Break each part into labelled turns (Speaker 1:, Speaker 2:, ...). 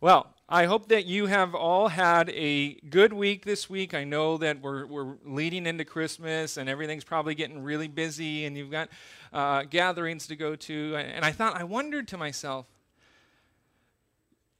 Speaker 1: Well, I hope that you have all had a good week this week. I know that we're, we're leading into Christmas and everything's probably getting really busy and you've got uh, gatherings to go to. And I thought, I wondered to myself,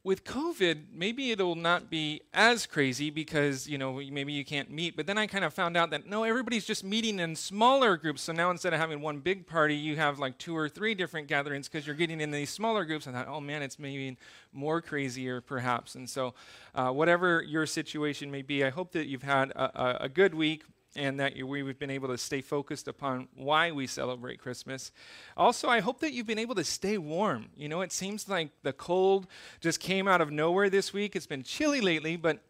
Speaker 1: with COVID, maybe it'll not be as crazy because, you know, maybe you can't meet. But then I kind of found out that no, everybody's just meeting in smaller groups. So now instead of having one big party, you have like two or three different gatherings because you're getting in these smaller groups. I thought, oh man, it's maybe more crazier perhaps. And so, uh, whatever your situation may be, I hope that you've had a, a, a good week and that we've been able to stay focused upon why we celebrate Christmas. Also, I hope that you've been able to stay warm. You know, it seems like the cold just came out of nowhere this week. It's been chilly lately, but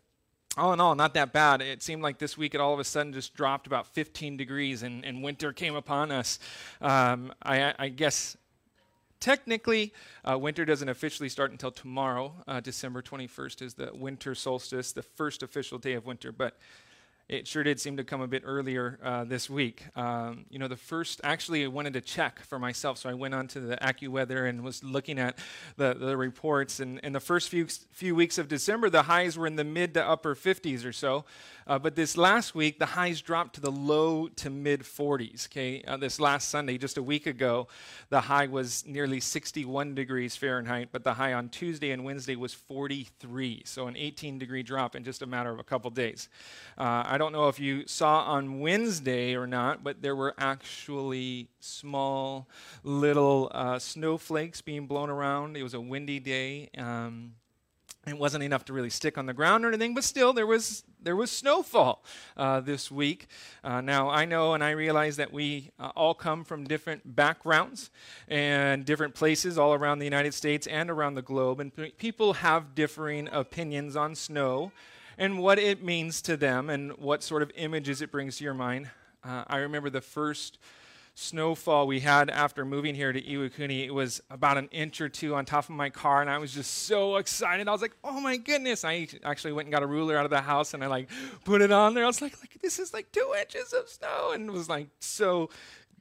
Speaker 1: all in all, not that bad. It seemed like this week it all of a sudden just dropped about 15 degrees and, and winter came upon us. Um, I, I, guess technically, uh, winter doesn't officially start until tomorrow. Uh, December 21st is the winter solstice, the first official day of winter. But it sure did seem to come a bit earlier uh, this week. Um, you know, the first, actually, I wanted to check for myself, so I went onto the AccuWeather and was looking at the, the reports. And in the first few, few weeks of December, the highs were in the mid to upper 50s or so. Uh, but this last week, the highs dropped to the low to mid 40s. Okay, uh, this last Sunday, just a week ago, the high was nearly 61 degrees Fahrenheit, but the high on Tuesday and Wednesday was 43. So an 18 degree drop in just a matter of a couple days. Uh, I don't know if you saw on Wednesday or not, but there were actually small little uh, snowflakes being blown around. It was a windy day. Um, it wasn't enough to really stick on the ground or anything, but still there was there was snowfall uh, this week. Uh, now I know and I realize that we uh, all come from different backgrounds and different places all around the United States and around the globe, and p- people have differing opinions on snow and what it means to them and what sort of images it brings to your mind. Uh, I remember the first snowfall we had after moving here to Iwakuni. It was about an inch or two on top of my car, and I was just so excited. I was like, "Oh my goodness!" I actually went and got a ruler out of the house, and I like put it on there. I was like, "Like this is like two inches of snow," and was like so.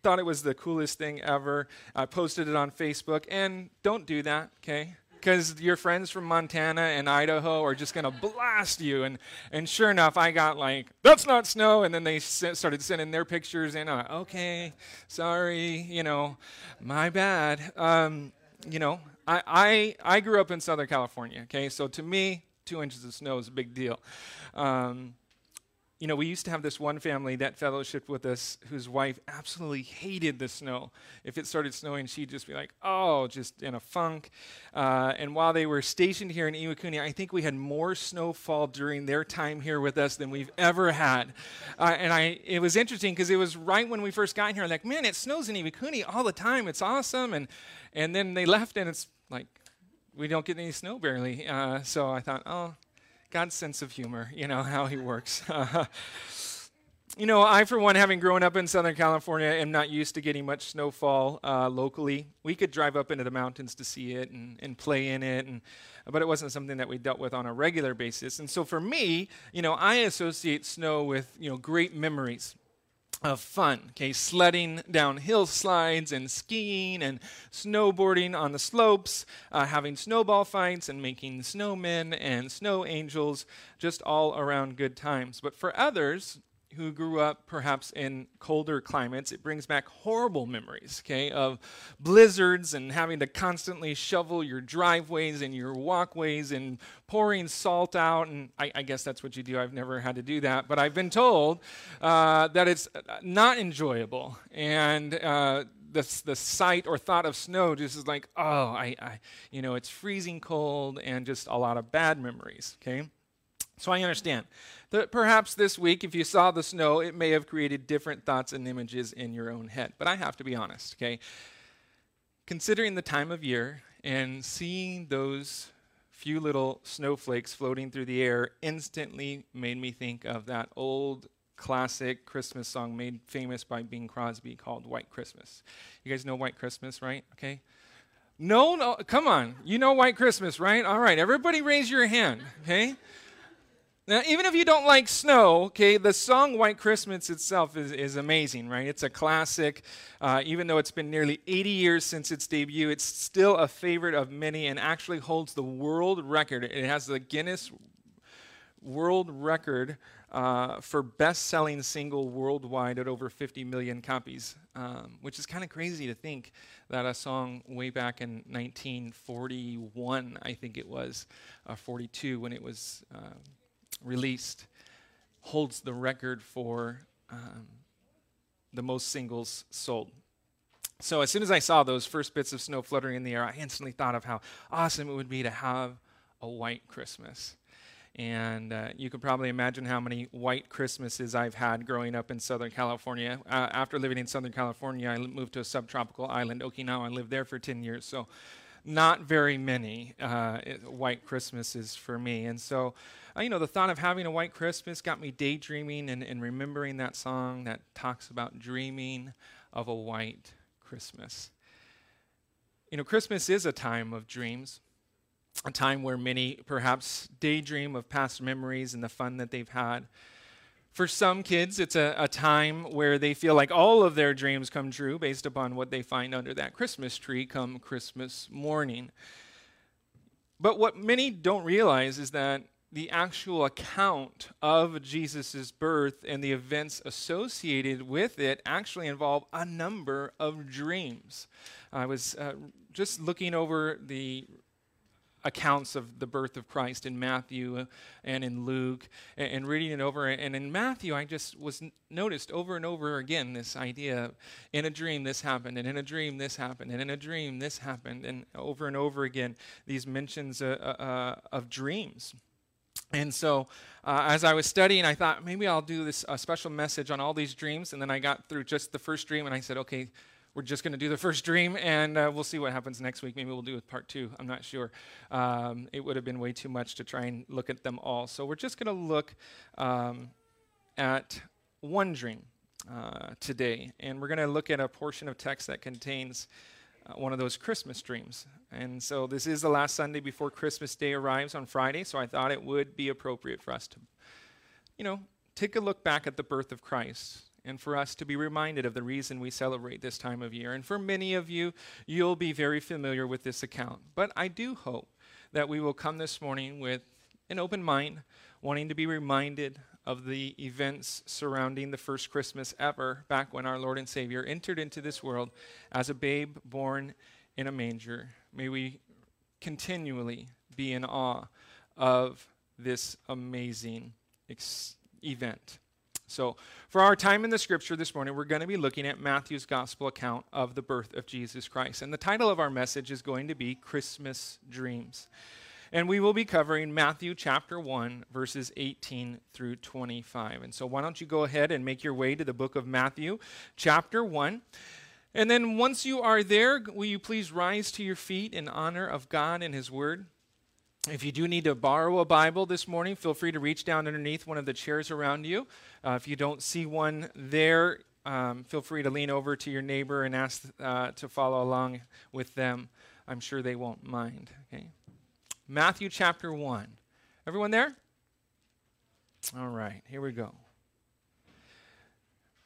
Speaker 1: Thought it was the coolest thing ever. I posted it on Facebook, and don't do that, okay? Because your friends from Montana and Idaho are just going to blast you. And, and sure enough, I got like, that's not snow. And then they s- started sending their pictures and I'm like, okay, sorry, you know, my bad. Um, you know, I, I, I grew up in Southern California, okay? So to me, two inches of snow is a big deal. Um, you know, we used to have this one family that fellowship with us whose wife absolutely hated the snow. If it started snowing, she'd just be like, oh, just in a funk. Uh, and while they were stationed here in Iwakuni, I think we had more snowfall during their time here with us than we've ever had. Uh, and I, it was interesting because it was right when we first got here, I'm like, man, it snows in Iwakuni all the time. It's awesome. And, and then they left, and it's like, we don't get any snow barely. Uh, so I thought, oh, God's sense of humor, you know, how he works. you know, I, for one, having grown up in Southern California, am not used to getting much snowfall uh, locally. We could drive up into the mountains to see it and, and play in it, and, but it wasn't something that we dealt with on a regular basis. And so for me, you know, I associate snow with, you know, great memories of fun, okay, sledding down hillsides and skiing and snowboarding on the slopes, uh, having snowball fights and making snowmen and snow angels, just all around good times. But for others, who grew up perhaps in colder climates, it brings back horrible memories, okay, of blizzards and having to constantly shovel your driveways and your walkways and pouring salt out. And I, I guess that's what you do. I've never had to do that, but I've been told uh, that it's not enjoyable. And uh, the, the sight or thought of snow just is like, oh, I, I, you know, it's freezing cold and just a lot of bad memories, okay? So I understand that perhaps this week, if you saw the snow, it may have created different thoughts and images in your own head. But I have to be honest, okay? Considering the time of year and seeing those few little snowflakes floating through the air instantly made me think of that old classic Christmas song made famous by Bing Crosby called White Christmas. You guys know White Christmas, right? Okay. No, no, come on. You know White Christmas, right? All right, everybody raise your hand, okay? Now, even if you don't like snow, okay, the song White Christmas itself is, is amazing, right? It's a classic. Uh, even though it's been nearly 80 years since its debut, it's still a favorite of many and actually holds the world record. It has the Guinness World Record uh, for best selling single worldwide at over 50 million copies, um, which is kind of crazy to think that a song way back in 1941, I think it was, uh, 42, when it was. Uh, released holds the record for um, the most singles sold. So as soon as I saw those first bits of snow fluttering in the air, I instantly thought of how awesome it would be to have a white Christmas. And uh, you can probably imagine how many white Christmases I've had growing up in Southern California. Uh, after living in Southern California, I moved to a subtropical island, Okinawa. I lived there for 10 years. So, not very many uh, white Christmases for me. And so, uh, you know, the thought of having a white Christmas got me daydreaming and, and remembering that song that talks about dreaming of a white Christmas. You know, Christmas is a time of dreams, a time where many perhaps daydream of past memories and the fun that they've had. For some kids, it's a, a, time where they feel like all of their dreams come true based upon what they find under that Christmas tree come Christmas morning. But what many don't realize is that the actual account of Jesus' birth and the events associated with it actually involve a number of dreams. I was uh, just looking over the accounts of the birth of Christ in Matthew and in Luke and, and, reading it over. And in Matthew, I just was noticed over and over again this idea in a dream this happened, and in a dream this happened, and in a dream this happened, and over and over again these mentions uh, uh, uh of dreams. And so, uh, as I was studying, I thought maybe I'll do this a special message on all these dreams. And then I got through just the first dream, and I said, okay, we're just going to do the first dream, and uh, we'll see what happens next week. Maybe we'll do with part two. I'm not sure. Um, it would have been way too much to try and look at them all. So we're just going to look um, at one dream uh, today, and we're going to look at a portion of text that contains uh, one of those Christmas dreams. And so this is the last Sunday before Christmas Day arrives on Friday, so I thought it would be appropriate for us to, you know, take a look back at the birth of Christ and for us to be reminded of the reason we celebrate this time of year. And for many of you, you'll be very familiar with this account. But I do hope that we will come this morning with an open mind, wanting to be reminded of the events surrounding the first Christmas ever, back when our Lord and Savior entered into this world as a babe born in a manger. May we continually be in awe of this amazing ex- event. So, for our time in the scripture this morning, we're going to be looking at Matthew's gospel account of the birth of Jesus Christ. And the title of our message is going to be Christmas Dreams. And we will be covering Matthew chapter 1, verses 18 through 25. And so, why don't you go ahead and make your way to the book of Matthew, chapter 1. And then, once you are there, will you please rise to your feet in honor of God and His Word? If you do need to borrow a Bible this morning, feel free to reach down underneath one of the chairs around you. Uh, if you don't see one there, um, feel free to lean over to your neighbor and ask uh, to follow along with them. I'm sure they won't mind. Okay. Matthew chapter 1. Everyone there? All right, here we go.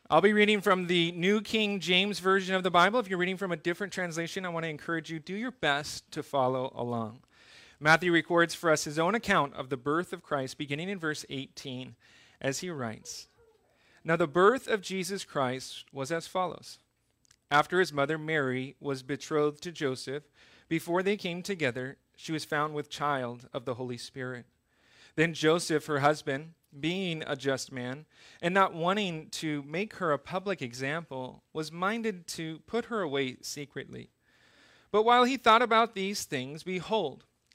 Speaker 1: I'll be reading from the New King James Version of the Bible. If you're reading from a different translation, I want to encourage you do your best to follow along. Matthew records for us his own account of the birth of Christ, beginning in verse 18, as he writes Now the birth of Jesus Christ was as follows. After his mother Mary was betrothed to Joseph, before they came together, she was found with child of the Holy Spirit. Then Joseph, her husband, being a just man, and not wanting to make her a public example, was minded to put her away secretly. But while he thought about these things, behold,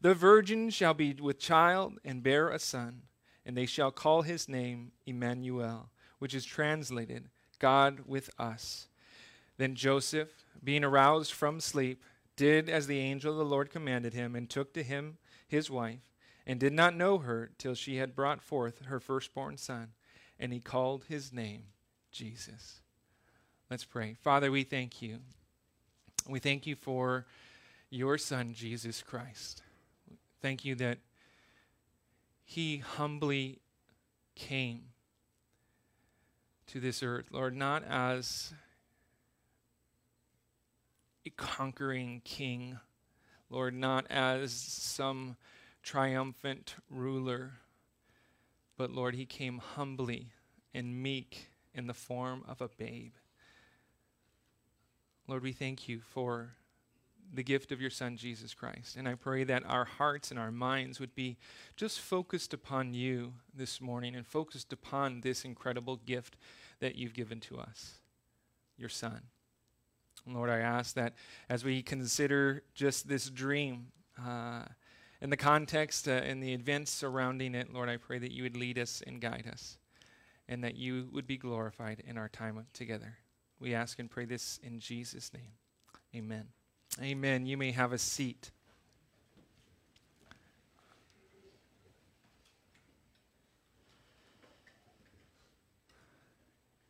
Speaker 1: the virgin shall be with child and bear a son and they shall call his name Emmanuel, which is translated God with us. Then Joseph, being aroused from sleep, did as the angel of the Lord commanded him, and took to him his wife, and did not know her till she had brought forth her firstborn son, and he called his name Jesus. Let's pray. Father, we thank you. We thank you for your son, Jesus Christ. Thank you that he humbly came to this earth, Lord, not as a conquering king, Lord, not as some triumphant ruler, but Lord, he came humbly and meek in the form of a babe. Lord, we thank you for the gift of your Son, Jesus Christ. And I pray that our hearts and our minds would be just focused upon you this morning and focused upon this incredible gift that you've given to us, your Son. Lord, I ask that as we consider just this dream uh, in the context uh, and the events surrounding it, Lord, I pray that you would lead us and guide us and that you would be glorified in our time together. We ask and pray this in Jesus' name. Amen. Amen. You may have a seat.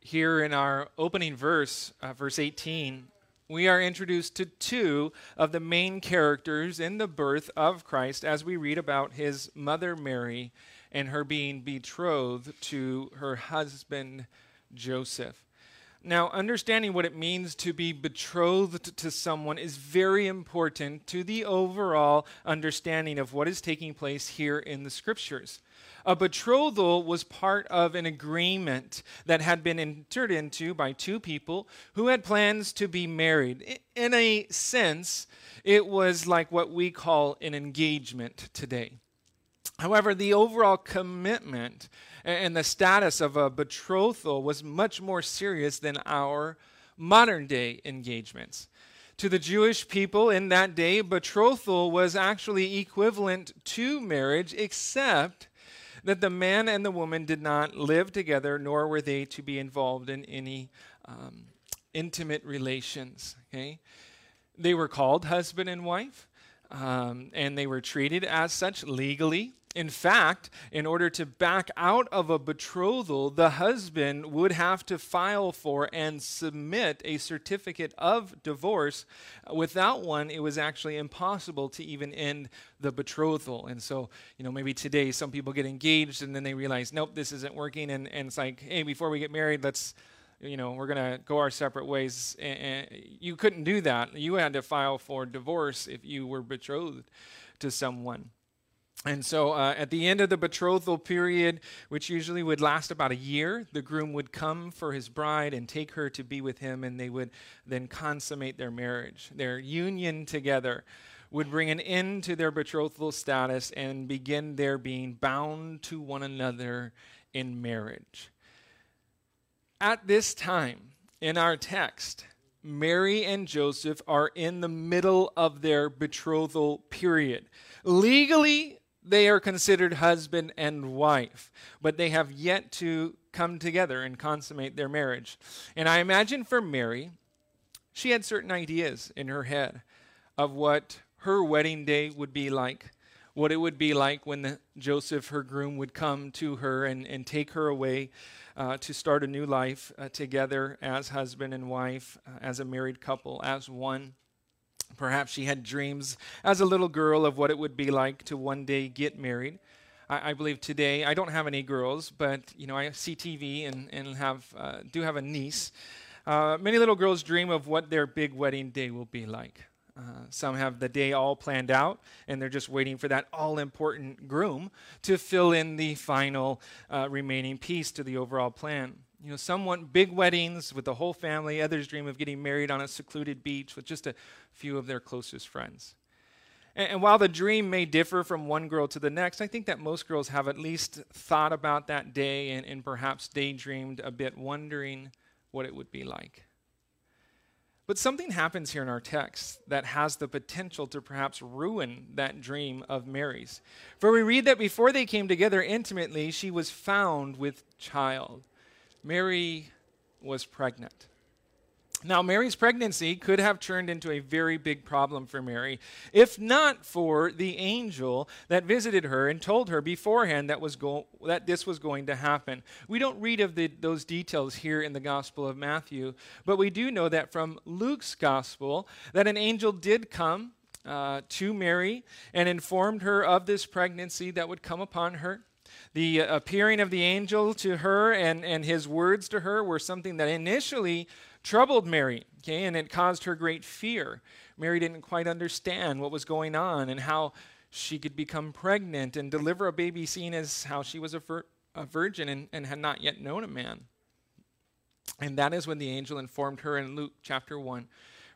Speaker 1: Here in our opening verse, uh, verse 18, we are introduced to two of the main characters in the birth of Christ as we read about his mother Mary and her being betrothed to her husband Joseph. Now, understanding what it means to be betrothed to someone is very important to the overall understanding of what is taking place here in the scriptures. A betrothal was part of an agreement that had been entered into by two people who had plans to be married. In a sense, it was like what we call an engagement today. However, the overall commitment and the status of a betrothal was much more serious than our modern day engagements. To the Jewish people in that day, betrothal was actually equivalent to marriage, except that the man and the woman did not live together, nor were they to be involved in any um, intimate relations. Okay? They were called husband and wife, um, and they were treated as such legally. In fact, in order to back out of a betrothal, the husband would have to file for and submit a certificate of divorce. Without one, it was actually impossible to even end the betrothal. And so, you know, maybe today some people get engaged and then they realize, nope, this isn't working. And, and it's like, hey, before we get married, let's, you know, we're going to go our separate ways. And you couldn't do that. You had to file for divorce if you were betrothed to someone. And so uh, at the end of the betrothal period, which usually would last about a year, the groom would come for his bride and take her to be with him, and they would then consummate their marriage. Their union together would bring an end to their betrothal status and begin their being bound to one another in marriage. At this time in our text, Mary and Joseph are in the middle of their betrothal period. Legally, they are considered husband and wife, but they have yet to come together and consummate their marriage. And I imagine for Mary, she had certain ideas in her head of what her wedding day would be like, what it would be like when the, Joseph, her groom, would come to her and, and take her away uh, to start a new life uh, together as husband and wife, uh, as a married couple, as one. Perhaps she had dreams as a little girl of what it would be like to one day get married. I, I believe today, I don't have any girls, but you know, I see TV and, and have, uh, do have a niece. Uh, many little girls dream of what their big wedding day will be like. Uh, some have the day all planned out, and they're just waiting for that all important groom to fill in the final uh, remaining piece to the overall plan. You know, some want big weddings with the whole family. Others dream of getting married on a secluded beach with just a few of their closest friends. And, and, while the dream may differ from one girl to the next, I think that most girls have at least thought about that day and, and perhaps daydreamed a bit, wondering what it would be like. But something happens here in our text that has the potential to perhaps ruin that dream of Mary's. For we read that before they came together intimately, she was found with child. Mary was pregnant. Now, Mary's pregnancy could have turned into a very big problem for Mary, if not for the angel that visited her and told her beforehand that, was go- that this was going to happen. We don't read of the, those details here in the Gospel of Matthew, but we do know that from Luke's Gospel that an angel did come uh, to Mary and informed her of this pregnancy that would come upon her. The uh, appearing of the angel to her and, and his words to her were something that initially troubled Mary, okay, and it caused her great fear. Mary didn't quite understand what was going on and how she could become pregnant and deliver a baby, seeing as how she was a, vir- a virgin and, and had not yet known a man. And that is when the angel informed her in Luke chapter 1,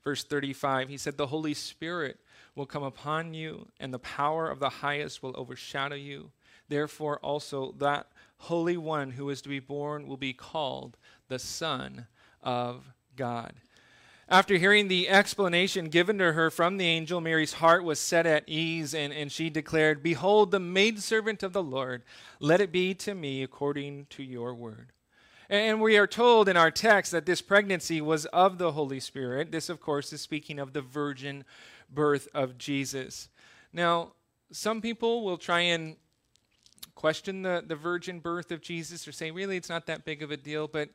Speaker 1: verse 35. He said, The Holy Spirit will come upon you, and the power of the highest will overshadow you. Therefore, also that Holy One who is to be born will be called the Son of God. After hearing the explanation given to her from the angel, Mary's heart was set at ease, and, and she declared, Behold, the maidservant of the Lord, let it be to me according to your word. And we are told in our text that this pregnancy was of the Holy Spirit. This, of course, is speaking of the virgin birth of Jesus. Now, some people will try and question the, the virgin birth of Jesus or say, really, it's not that big of a deal, but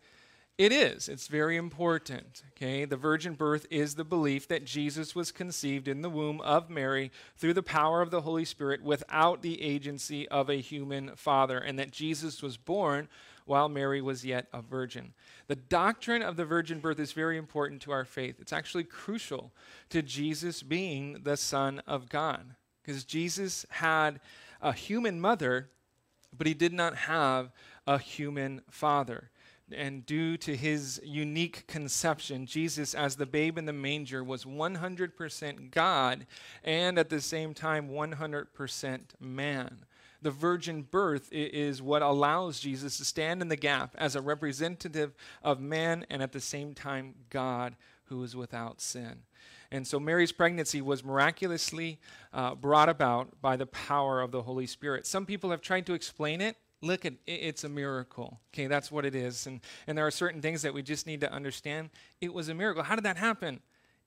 Speaker 1: it is. It's very important. Okay? The virgin birth is the belief that Jesus was conceived in the womb of Mary through the power of the Holy Spirit without the agency of a human father, and that Jesus was born while Mary was yet a virgin. The doctrine of the virgin birth is very important to our faith. It's actually crucial to Jesus being the Son of God, because Jesus had a human mother, but he did not have a human father and due to his unique conception, Jesus, as the babe in the manger, was 100% God and at the same time 100% man. The virgin birth is what allows Jesus to stand in the gap as a representative of man and at the same time God who is without sin. And so Mary's pregnancy was miraculously uh, brought about by the power of the Holy Spirit. Some people have tried to explain it. Look at it's a miracle. Okay that's what it is. And and there are certain things that we just need to understand. It was a miracle. How did that happen?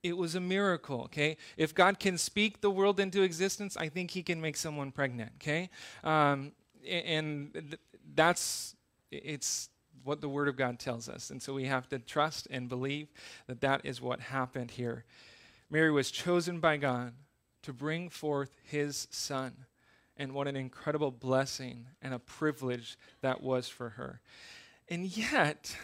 Speaker 1: It was a miracle okay? If god can speak the world into existence i think he can make someone pregnant okay? Um, and that's it's what the word of god tells us. And so we have to trust and believe that that is what happened here mary was chosen by god to bring forth his son and what an incredible blessing and a privilege that was for her. And yet,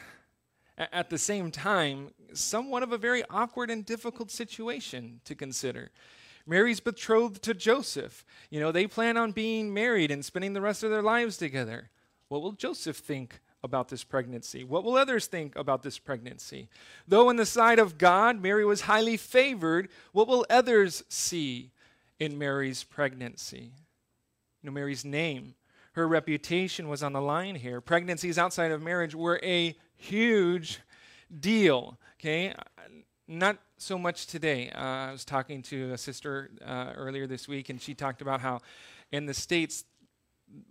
Speaker 1: at the same time, somewhat of a very awkward and difficult situation to consider. Mary's betrothed to Joseph. You know, they plan on being married and spending the rest of their lives together. What will Joseph think about this pregnancy? What will others think about this pregnancy? Though, in the sight of God, Mary was highly favored, what will others see in Mary's pregnancy? you know, Mary's name. Her reputation was on the line here. Pregnancies outside of marriage were a huge deal. Okay, not so much today. Uh, I was talking to a sister uh, earlier this week, and she talked about how in the states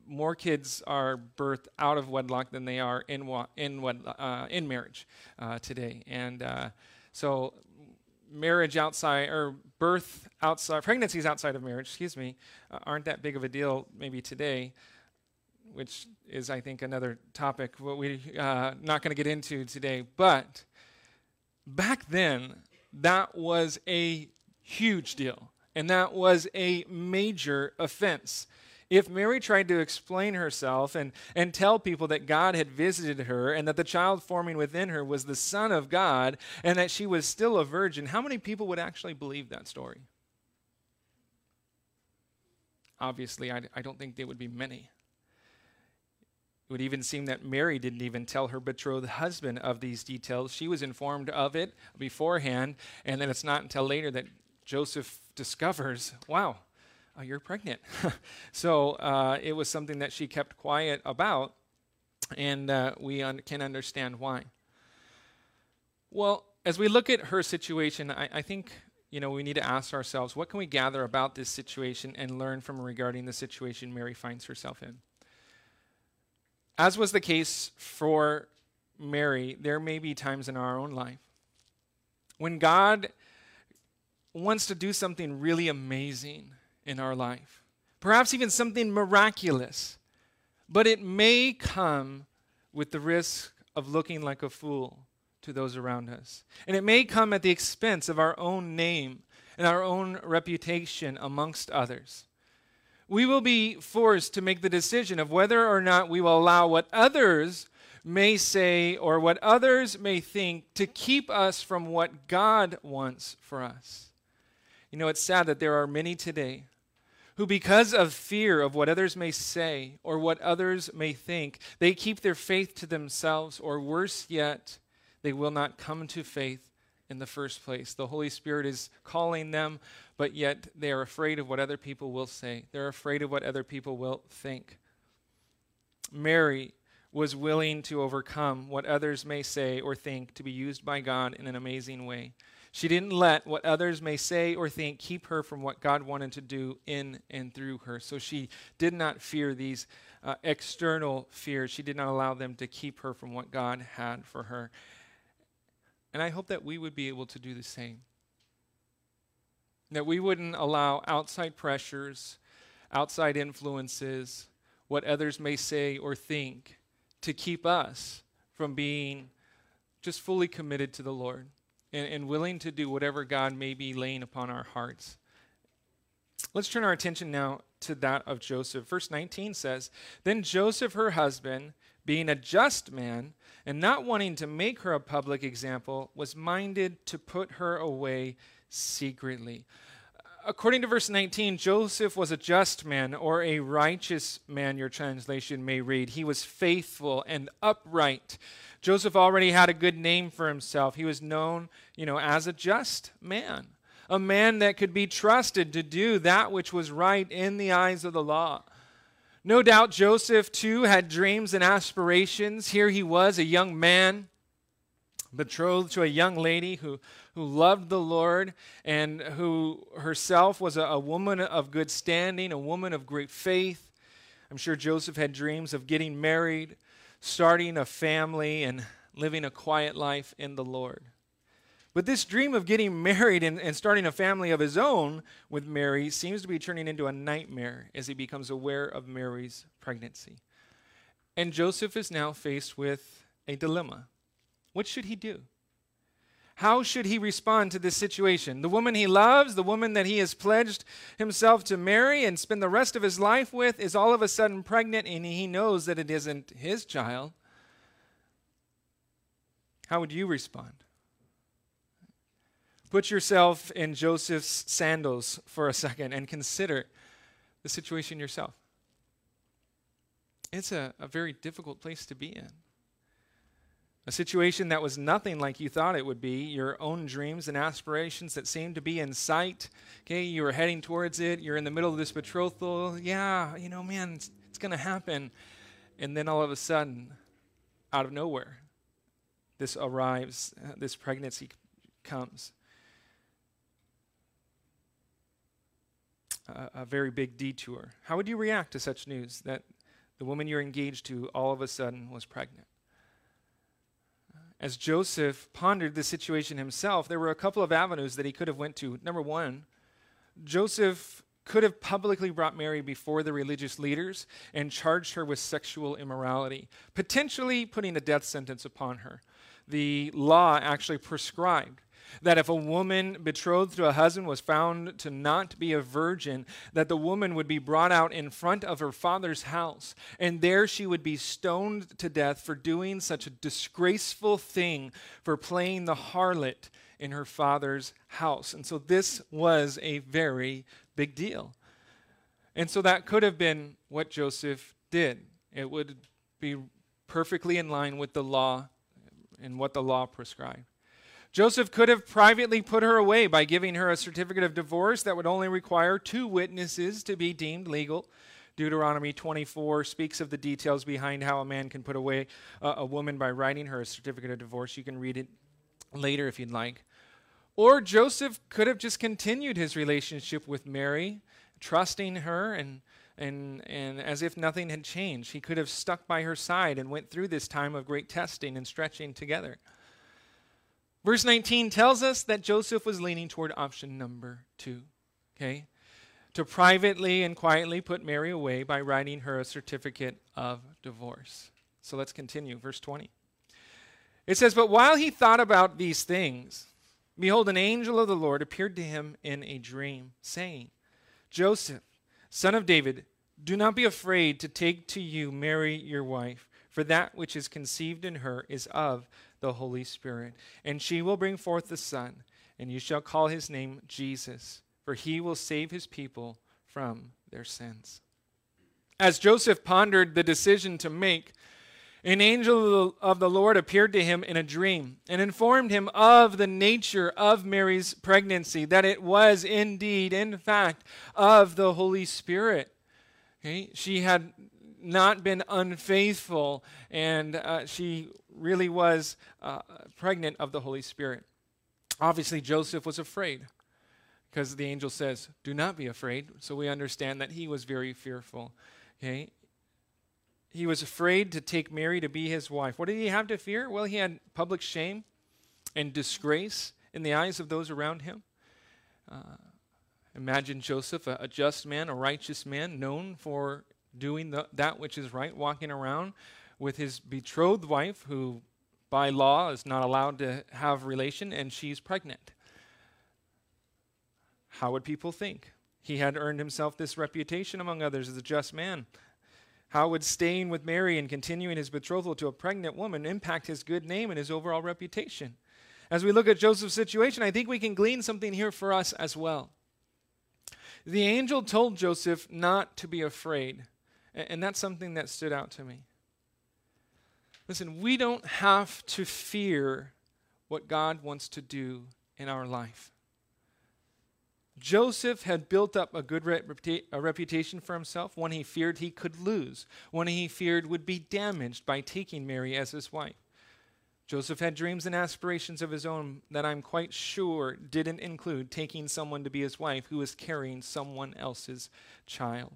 Speaker 1: more kids are birthed out of wedlock than they are in wa- in uh, in marriage uh, today, and uh, so marriage outside or birth outside pregnancies outside of marriage excuse me uh, aren't that big of a deal maybe today which is i think another topic what we uh, not going to get into today. But back then that was a huge deal and that was a major offense if Mary tried to explain herself and, and tell people that God had visited her and that the child forming within her was the Son of God and that she was still a virgin, how many people would actually believe that story? Obviously, I, I don't think there would be many. It would even seem that Mary didn't even tell her betrothed husband of these details. She was informed of it beforehand, and then it's not until later that Joseph discovers, wow, oh, you're pregnant. so uh, it was something that she kept quiet about, and uh, we un- can understand why. Well, as we look at her situation, I, I think you know, we need to ask ourselves what can we gather about this situation and learn from regarding the situation Mary finds herself in? As was the case for Mary, there may be times in our own life when God wants to do something really amazing in our life, perhaps even something miraculous, but it may come with the risk of looking like a fool to those around us. And it may come at the expense of our own name and our own reputation amongst others. We will be forced to make the decision of whether or not we will allow what others may say or what others may think to keep us from what God wants for us. You know, it's sad that there are many today who, because of fear of what others may say or what others may think, they keep their faith to themselves, or worse yet, they will not come to faith in the first place. The Holy Spirit is calling them, but yet they are afraid of what other people will say. They're afraid of what other people will think. Mary was willing to overcome what others may say or think to be used by God in an amazing way. She didn't let what others may say or think keep her from what God wanted to do in and through her. So she did not fear these uh, external fears. She did not allow them to keep her from what God had for her. And I hope that we would be able to do the same. That we wouldn't allow outside pressures, outside influences, what others may say or think to keep us from being just fully committed to the Lord and, and willing to do whatever God may be laying upon our hearts. Let's turn our attention now to that of Joseph. Verse 19 says Then Joseph, her husband, being a just man, and not wanting to make her a public example, was minded to put her away secretly. According to verse 19, Joseph was a just man or a righteous man, your translation may read. He was faithful and upright. Joseph already had a good name for himself. He was known, you know, as a just man, a man that could be trusted to do that which was right in the eyes of the law. No doubt Joseph, too, had dreams and aspirations. Here he was, a young man, betrothed to a young lady who, who loved the Lord and who herself was a, a woman of good standing, a woman of great faith. I'm sure Joseph had dreams of getting married, starting a family, and living a quiet life in the Lord. But this dream of getting married and, and, starting a family of his own with Mary seems to be turning into a nightmare as he becomes aware of Mary's pregnancy. And Joseph is now faced with a dilemma. What should he do? How should he respond to this situation? The woman he loves, the woman that he has pledged himself to marry and spend the rest of his life with, is all of a sudden pregnant and he knows that it isn't his child. How would you respond? Put yourself in Joseph's sandals for a second and consider the situation yourself. It's a, a very difficult place to be in. A situation that was nothing like you thought it would be, your own dreams and aspirations that seemed to be in sight. Okay, you were heading towards it, you're in the middle of this betrothal. Yeah, you know, man, it's, it's going to happen. And then all of a sudden, out of nowhere, this arrives, uh, this pregnancy comes. a, a very big detour. How would you react to such news that the woman you're engaged to all of a sudden was pregnant? As Joseph pondered the situation himself, there were a couple of avenues that he could have went to. Number one, Joseph could have publicly brought Mary before the religious leaders and charged her with sexual immorality, potentially putting a death sentence upon her. The law actually prescribed that if a woman betrothed to a husband was found to not be a virgin, that the woman would be brought out in front of her father's house, and there she would be stoned to death for doing such a disgraceful thing, for playing the harlot in her father's house. And so this was a very big deal. And so that could have been what Joseph did. It would be perfectly in line with the law and what the law prescribed. Joseph could have privately put her away by giving her a certificate of divorce that would only require two witnesses to be deemed legal. Deuteronomy 24 speaks of the details behind how a man can put away a, a woman by writing her a certificate of divorce. You can read it later if you'd like. Or Joseph could have just continued his relationship with Mary, trusting her and and, and as if nothing had changed. He could have stuck by her side and went through this time of great testing and stretching together. Verse 19 tells us that Joseph was leaning toward option number two. Okay? To privately and quietly put Mary away by writing her a certificate of divorce. So let's continue. Verse 20. It says, But while he thought about these things, behold, an angel of the Lord appeared to him in a dream, saying, Joseph, son of David, do not be afraid to take to you Mary your wife, for that which is conceived in her is of the Holy Spirit. And she will bring forth a son, and you shall call his name Jesus, for he will save his people from their sins. As Joseph pondered the decision to make, an angel of the Lord appeared to him in a dream and informed him of the nature of Mary's pregnancy, that it was indeed, in fact, of the Holy Spirit. Okay? She had not been unfaithful, and uh, she really was uh, pregnant of the Holy Spirit. Obviously, Joseph was afraid because the angel says, Do not be afraid. So we understand that he was very fearful. Okay? He was afraid to take Mary to be his wife. What did he have to fear? Well, he had public shame and disgrace in the eyes of those around him. Uh, imagine Joseph, a, a, just man, a righteous man, known for doing the, that which is right, walking around with his betrothed wife, who by law is not allowed to have relation, and she's pregnant. How would people think? He had earned himself this reputation among others as a just man. How would staying with Mary and continuing his betrothal to a pregnant woman impact his good name and his overall reputation? As we look at Joseph's situation, I think we can glean something here for us as well. The angel told Joseph not to be afraid, and that's something that stood out to me. Listen, we don't have to fear what God wants to do in our life. Joseph had built up a good reputa- a reputation for himself, one he feared he could lose, one he feared would be damaged by taking Mary as his wife. Joseph had dreams and aspirations of his own that I'm quite sure didn't include taking someone to be his wife who was carrying someone else's child.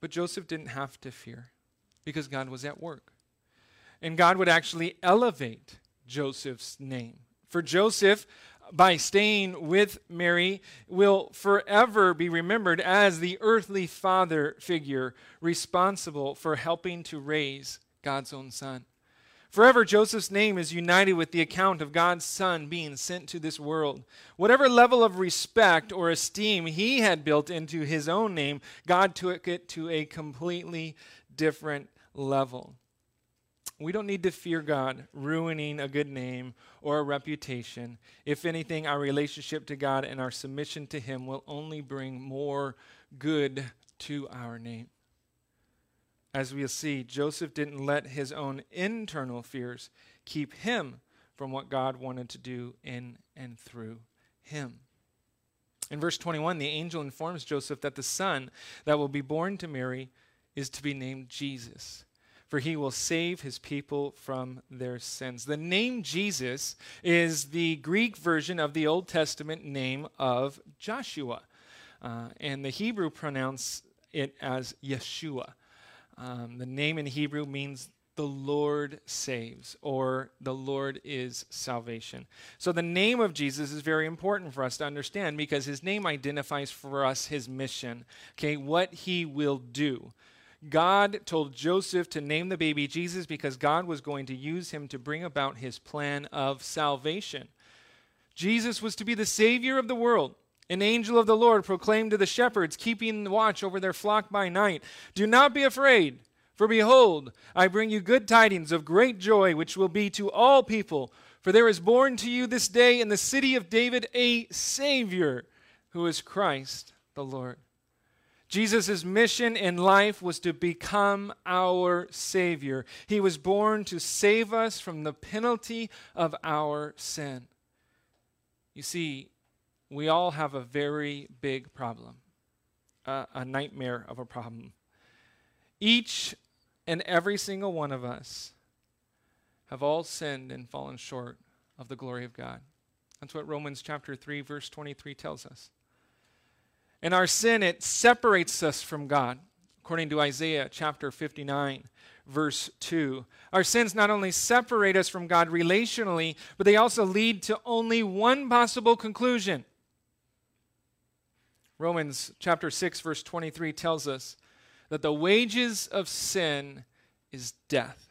Speaker 1: But Joseph didn't have to fear because God was at work. And God would actually elevate Joseph's name. For Joseph, by staying with Mary will forever be remembered as the earthly father figure responsible for helping to raise God's own son. Forever, Joseph's name is united with the account of God's Son being sent to this world. Whatever level of respect or esteem he had built into his own name, God took it to a completely different level. We don't need to fear God ruining a good name or a reputation. If anything, our relationship to God and our submission to Him will only bring more good to our name. As we'll see, Joseph didn't let his own internal fears keep him from what God wanted to do in and through him. In verse 21, the angel informs Joseph that the son that will be born to Mary is to be named Jesus for he will save his people from their sins. The name Jesus is the Greek version of the Old Testament name of Joshua, uh, and the Hebrew pronounce it as Yeshua. Um, the name in Hebrew means the Lord saves, or the Lord is salvation. So the name of Jesus is very important for us to understand because his name identifies for us his mission, okay, what he will do. God told Joseph to name the baby Jesus because God was going to use him to bring about his plan of salvation. Jesus was to be the Savior of the world. An angel of the Lord proclaimed to the shepherds, keeping watch over their flock by night Do not be afraid, for behold, I bring you good tidings of great joy, which will be to all people. For there is born to you this day in the city of David a Savior, who is Christ the Lord. Jesus' mission in life was to become our Savior. He was born to save us from the penalty of our sin. You see, we all have a very big problem, a nightmare of a problem. Each and every single one of us have all sinned and fallen short of the glory of God. That's what Romans chapter 3 verse 23 tells us. And our sin it separates us from God, according to Isaiah chapter 59 verse 2. Our sins not only separate us from God relationally, but they also lead to only one possible conclusion. Romans chapter 6 verse 23 tells us that the wages of sin is death.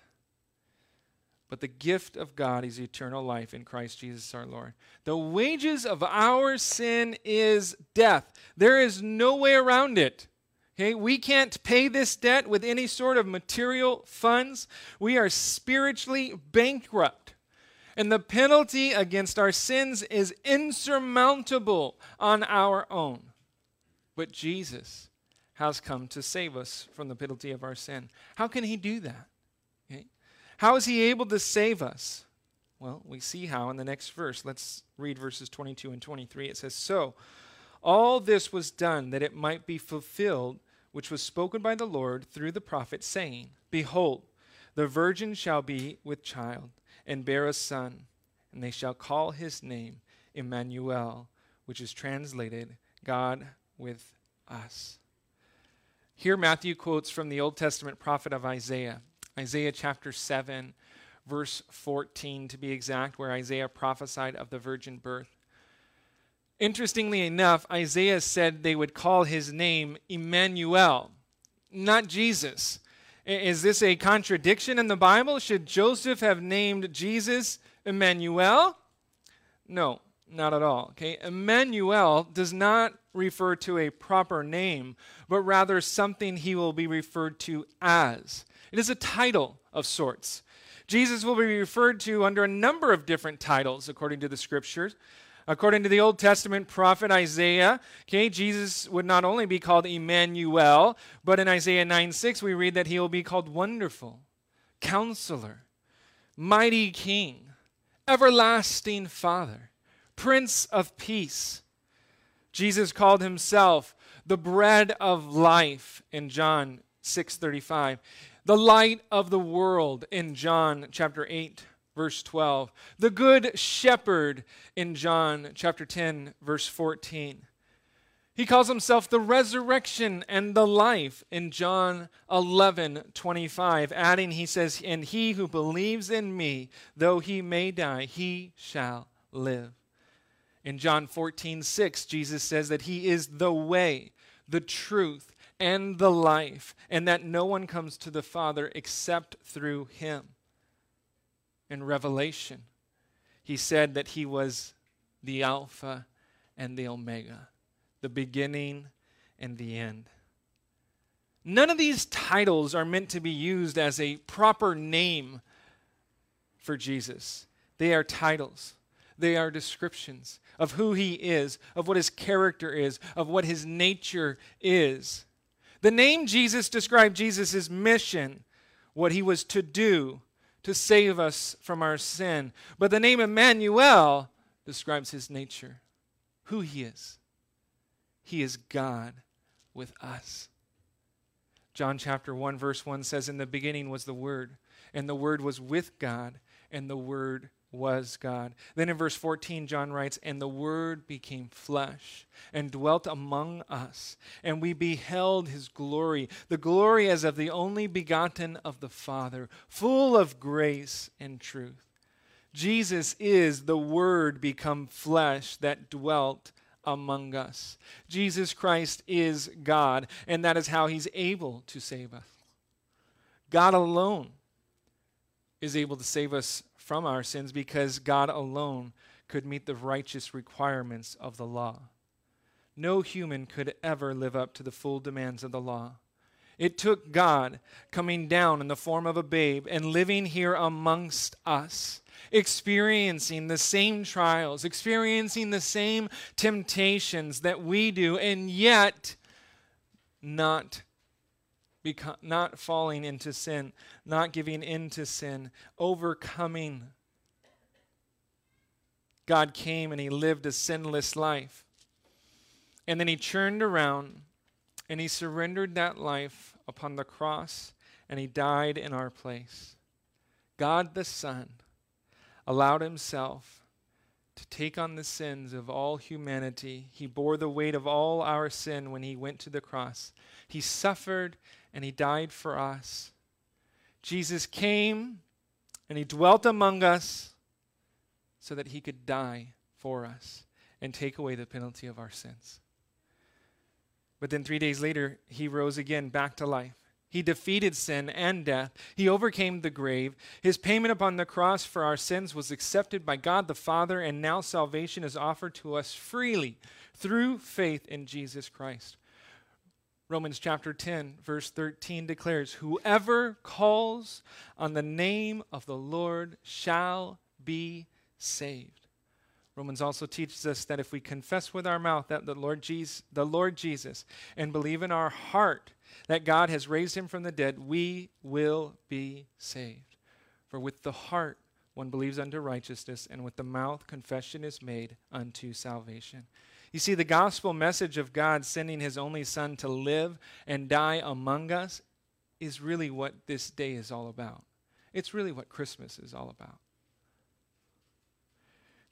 Speaker 1: But the gift of God is eternal life in Christ Jesus our Lord. The wages of our sin is death. There is no way around it. Okay, we can't pay this debt with any sort of material funds. We are spiritually bankrupt. And the penalty against our sins is insurmountable on our own. But Jesus has come to save us from the penalty of our sin. How can he do that? Okay. How is he able to save us? Well, we see how in the next verse. Let's read verses 22 and 23. It says, So, all this was done that it might be fulfilled which was spoken by the Lord through the prophet, saying, Behold, the virgin shall be with child, and bear a son, and they shall call his name Emmanuel, which is translated God with us. Here, Matthew quotes from the Old Testament prophet of Isaiah, Isaiah chapter 7, verse 14 to be exact, where Isaiah prophesied of the virgin birth. Interestingly enough, Isaiah said they would call his name Emmanuel, not Jesus. Is this a contradiction in the Bible? Should Joseph have named Jesus Emmanuel? No, not at all. Okay, Emmanuel does not refer to a proper name, but rather something he will be referred to as. It is a title of sorts. Jesus will be referred to under a number of different titles according to the scriptures. According to the Old Testament prophet Isaiah, okay, Jesus would not only be called Emmanuel, but in Isaiah 9 6, we read that he will be called Wonderful, Counselor, Mighty King, Everlasting Father, Prince of Peace. Jesus called himself the bread of life in John 6:35, the light of the world in John chapter 8 verse 12. The good shepherd in John chapter 10, verse 14. He calls himself the resurrection and the life in John 11, 25. Adding, he says, And he who believes in me, though he may die, he shall live. In John 14, 6, Jesus says that he is the way, the truth, and the life, and that no one comes to the Father except through him in Revelation, he said that he was the Alpha and the Omega, the beginning and the end. None of these titles are meant to be used as a proper name for Jesus. They are titles, they are descriptions of who he is, of what his character is, of what his nature is. The name Jesus described Jesus' mission, what he was to do, to save us from our sin. But the name Emmanuel describes his nature, who he is. He is God with us. John chapter 1, verse 1 says, In the beginning was the Word, and the Word was with God, and the Word was God. Then in verse 14, John writes, And the Word became flesh and dwelt among us, and we beheld his glory, the glory as of the only begotten of the Father, full of grace and truth. Jesus is the Word become flesh that dwelt among us. Jesus Christ is God, and that is how he's able to save us. God alone is able to save us from our sins because God alone could meet the righteous requirements of the law. No human could ever live up to the full demands of the law. It took God coming down in the form of a babe and living here amongst us, experiencing the same trials, experiencing the same temptations that we do, and yet not Beco- not falling into sin, not giving in to sin, overcoming. God came and he lived a sinless life. And then he turned around and he surrendered that life upon the cross and he died in our place. God the Son allowed himself to take on the sins of all humanity. He bore the weight of all our sin when he went to the cross. He suffered and he died for us. Jesus came and he dwelt among us so that he could die for us and take away the penalty of our sins. But then three days later, he rose again back to life. He defeated sin and death. He overcame the grave. His payment upon the cross for our sins was accepted by God the Father, and now salvation is offered to us freely through faith in Jesus Christ. Romans chapter 10, verse 13 declares Whoever calls on the name of the Lord shall be saved. Romans also teaches us that if we confess with our mouth that the Lord Jesus, the Lord Jesus and believe in our heart that God has raised him from the dead, we will be saved. For with the heart one believes unto righteousness, and with the mouth confession is made unto salvation. You see, the gospel message of God sending his only Son to live and die among us is really what this day is all about. It's really what Christmas is all about.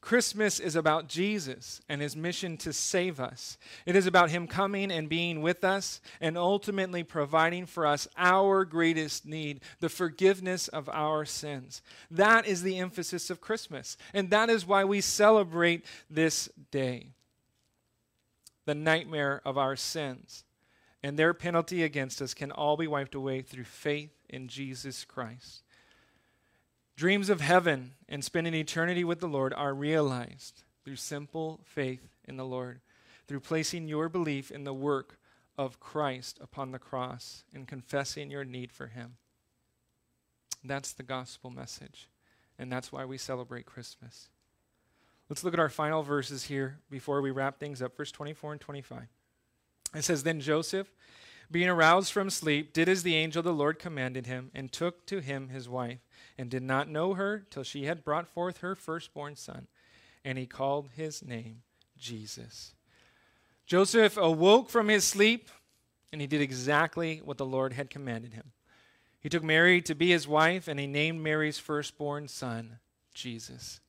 Speaker 1: Christmas is about Jesus and his mission to save us. It is about him coming and being with us and ultimately providing for us our greatest need, the forgiveness of our sins. That is the emphasis of Christmas, and that is why we celebrate this day. The nightmare of our sins and their penalty against us can all be wiped away through faith in Jesus Christ. Dreams of heaven and spending eternity with the Lord are realized through simple faith in the Lord, through placing your belief in the work of Christ upon the cross and confessing your need for Him. That's the gospel message, and that's why we celebrate Christmas. Let's look at our final verses here before we wrap things up. Verse 24 and 25. It says, Then Joseph, being aroused from sleep, did as the angel of the Lord commanded him, and took to him his wife and did not know her till she had brought forth her firstborn son, and he called his name Jesus. Joseph awoke from his sleep, and he did exactly what the Lord had commanded him. He took Mary to be his wife, and he named Mary's firstborn son Jesus.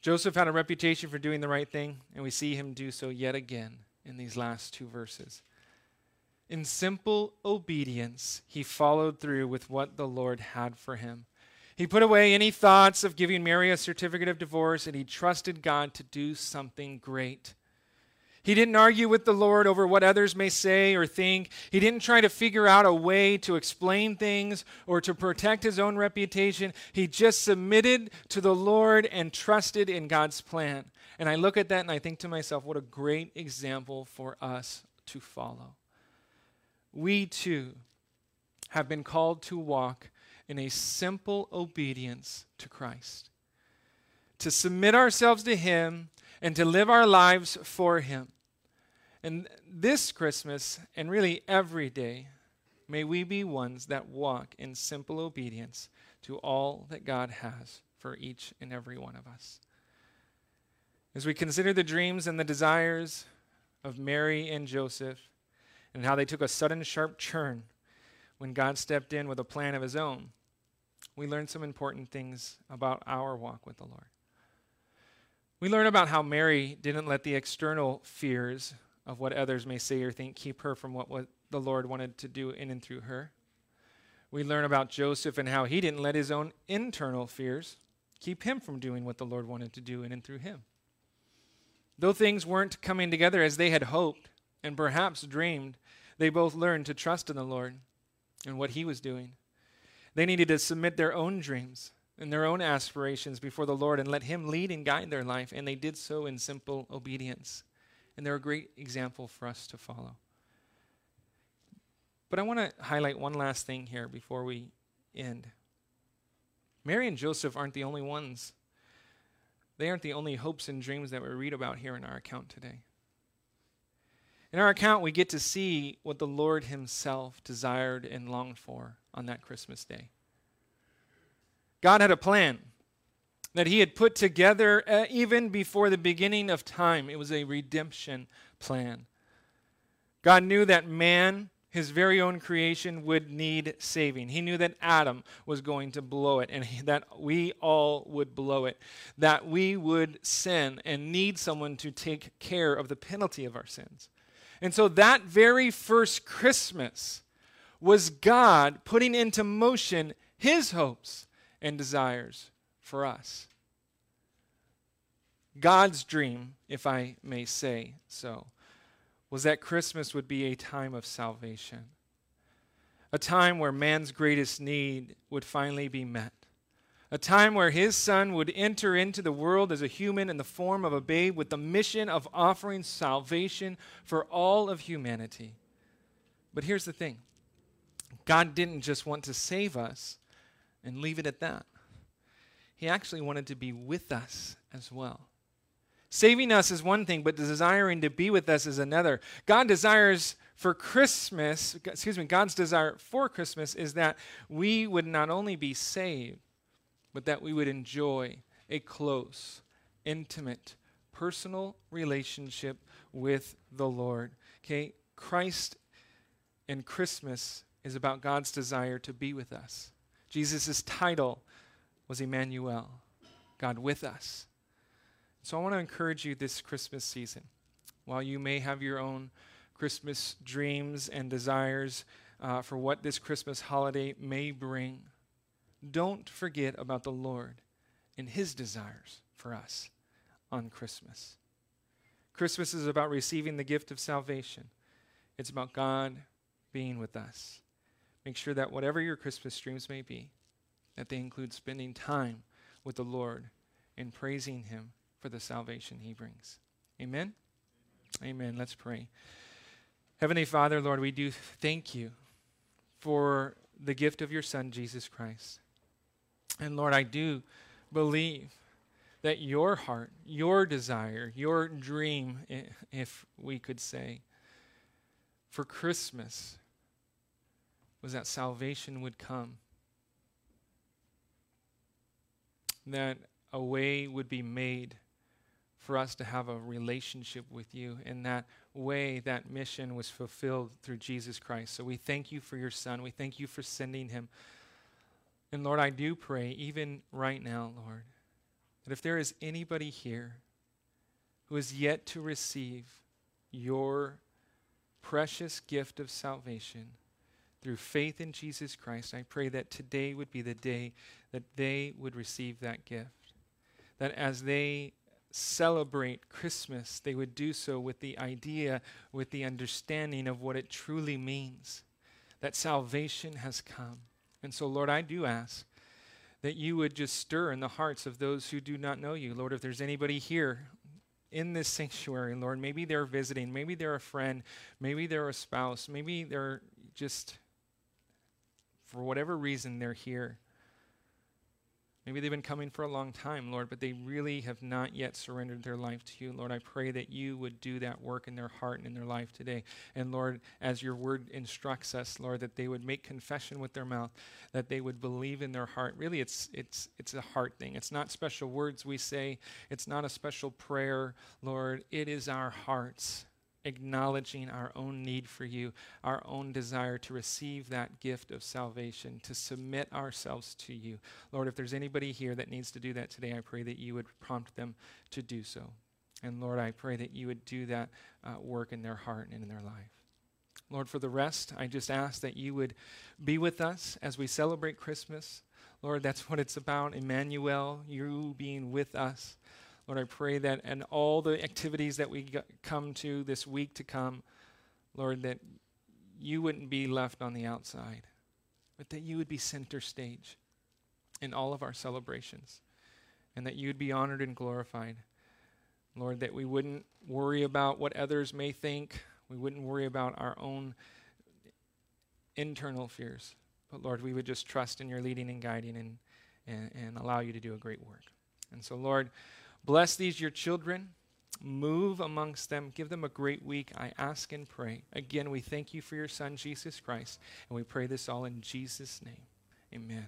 Speaker 1: Joseph had a reputation for doing the right thing, and we see him do so yet again in these last two verses. In simple obedience, he followed through with what the Lord had for him. He put away any thoughts of giving Mary a certificate of divorce and he trusted God to do something great. He didn't argue with the Lord over what others may say or think. He didn't try to figure out a way to explain things or to protect his own reputation. He just submitted to the Lord and trusted in God's plan. And I look at that and I think to myself, what a great example for us to follow we too have been called to walk in a simple obedience to Christ, to submit ourselves to Him and to live our lives for Him. And this Christmas, and really every day, may we be ones that walk in simple obedience to all that God has for each and every one of us. As we consider the dreams and the desires of Mary and Joseph, and how they took a sudden sharp turn when God stepped in with a plan of his own, we learn some important things about our walk with the Lord. We learn about how Mary didn't let the external fears of what others may say or think keep her from what, what the Lord wanted to do in and through her. We learn about Joseph and how he didn't let his own internal fears keep him from doing what the Lord wanted to do in and through him. Though things weren't coming together as they had hoped, and perhaps dreamed, they both learned to trust in the Lord and what He was doing. They needed to submit their own dreams and their own aspirations before the Lord and let Him lead and guide their life, and they did so in simple obedience. And they're a great example for us to follow. But I want to highlight one last thing here before we end. Mary and Joseph aren't the only ones. They aren't the only hopes and dreams that we read about here in our account today. In our account, we get to see what the Lord Himself desired and longed for on that Christmas day. God had a plan that He had put together uh, even before the beginning of time. It was a redemption plan. God knew that man his very own creation would need saving. He knew that Adam was going to blow it and he, that we all would blow it, that we would sin and need someone to take care of the penalty of our sins. And so that very first Christmas was God putting into motion his hopes and desires for us. God's dream, if I may say so, was that Christmas would be a time of salvation, a time where man's greatest need would finally be met, a time where his son would enter into the world as a human in the form of a babe with the mission of offering salvation for all of humanity. But here's the thing God didn't just want to save us and leave it at that. He actually wanted to be with us as well. Saving us is one thing, but desiring to be with us is another. God desires for Christmas, excuse me, God's desire for Christmas is that we would not only be saved, but that we would enjoy a close, intimate, personal relationship with the Lord. Okay? Christ and Christmas is about God's desire to be with us. Jesus' title was Emmanuel, God with us. So I want to encourage you this Christmas season. While you may have your own Christmas dreams and desires uh, for what this Christmas holiday may bring, don't forget about the Lord and his desires for us on Christmas. Christmas is about receiving the gift of salvation, it's about God being with us. Make sure that whatever your Christmas dreams may be, that they include spending time with the Lord and praising him for the salvation he brings. Amen? Amen. Let's pray. Heavenly Father, Lord, we do thank you for the gift of your Son, Jesus Christ. And Lord, I do believe that your heart, your desire, your dream, if we could say, for Christmas was that salvation would come. That a way would be made for us to have a relationship with you. In that way, that mission was fulfilled through Jesus Christ. So we thank you for your Son. We thank you for sending him. And Lord, I do pray, even right now, Lord, that if there is anybody here who is yet to receive your precious gift of salvation through faith in Jesus Christ, I pray that today would be the day that they would receive that gift. That as they celebrate Christmas, they would do so with the idea, with the understanding of what it truly means that salvation has come. And so, Lord, I do ask that you would just stir in the hearts of those who do not know you. Lord, if there's anybody here in this sanctuary, Lord, maybe they're visiting, maybe they're a friend, maybe they're a spouse, maybe they're just, for whatever reason, they're here. Maybe they've been coming for a long time, Lord, but they really have not yet surrendered their life to you. Lord, I pray that you would do that work in their heart and in their life today. And Lord, as your word instructs us, Lord, that they would make confession with their mouth, that they would believe in their heart. Really, it's it's it's a heart thing. It's not special words we say. It's not a special prayer, Lord. It is our hearts acknowledging our own need for you, our own desire to receive that gift of salvation, to submit ourselves to you. Lord, if there's anybody here that needs to do that today, I pray that you would prompt them to do so. And Lord, I pray that you would do that uh, work in their heart and in their life. Lord, for the rest, I just ask that you would be with us as we celebrate Christmas. Lord, that's what it's about. Emmanuel, you being with us. Lord, I pray that and all the activities that we come to this week to come, Lord, that you wouldn't be left on the outside, but that you would be center stage in all of our celebrations, and that you would be honored and glorified. Lord, that we wouldn't worry about what others may think, we wouldn't worry about our own internal fears, but Lord, we would just trust in your leading and guiding and, and, and allow you to do a great work. And so, Lord, Bless these, your children. Move amongst them. Give them a great week. I ask and pray. Again, we thank you for your Son, Jesus Christ. And we pray this all in Jesus' name. Amen.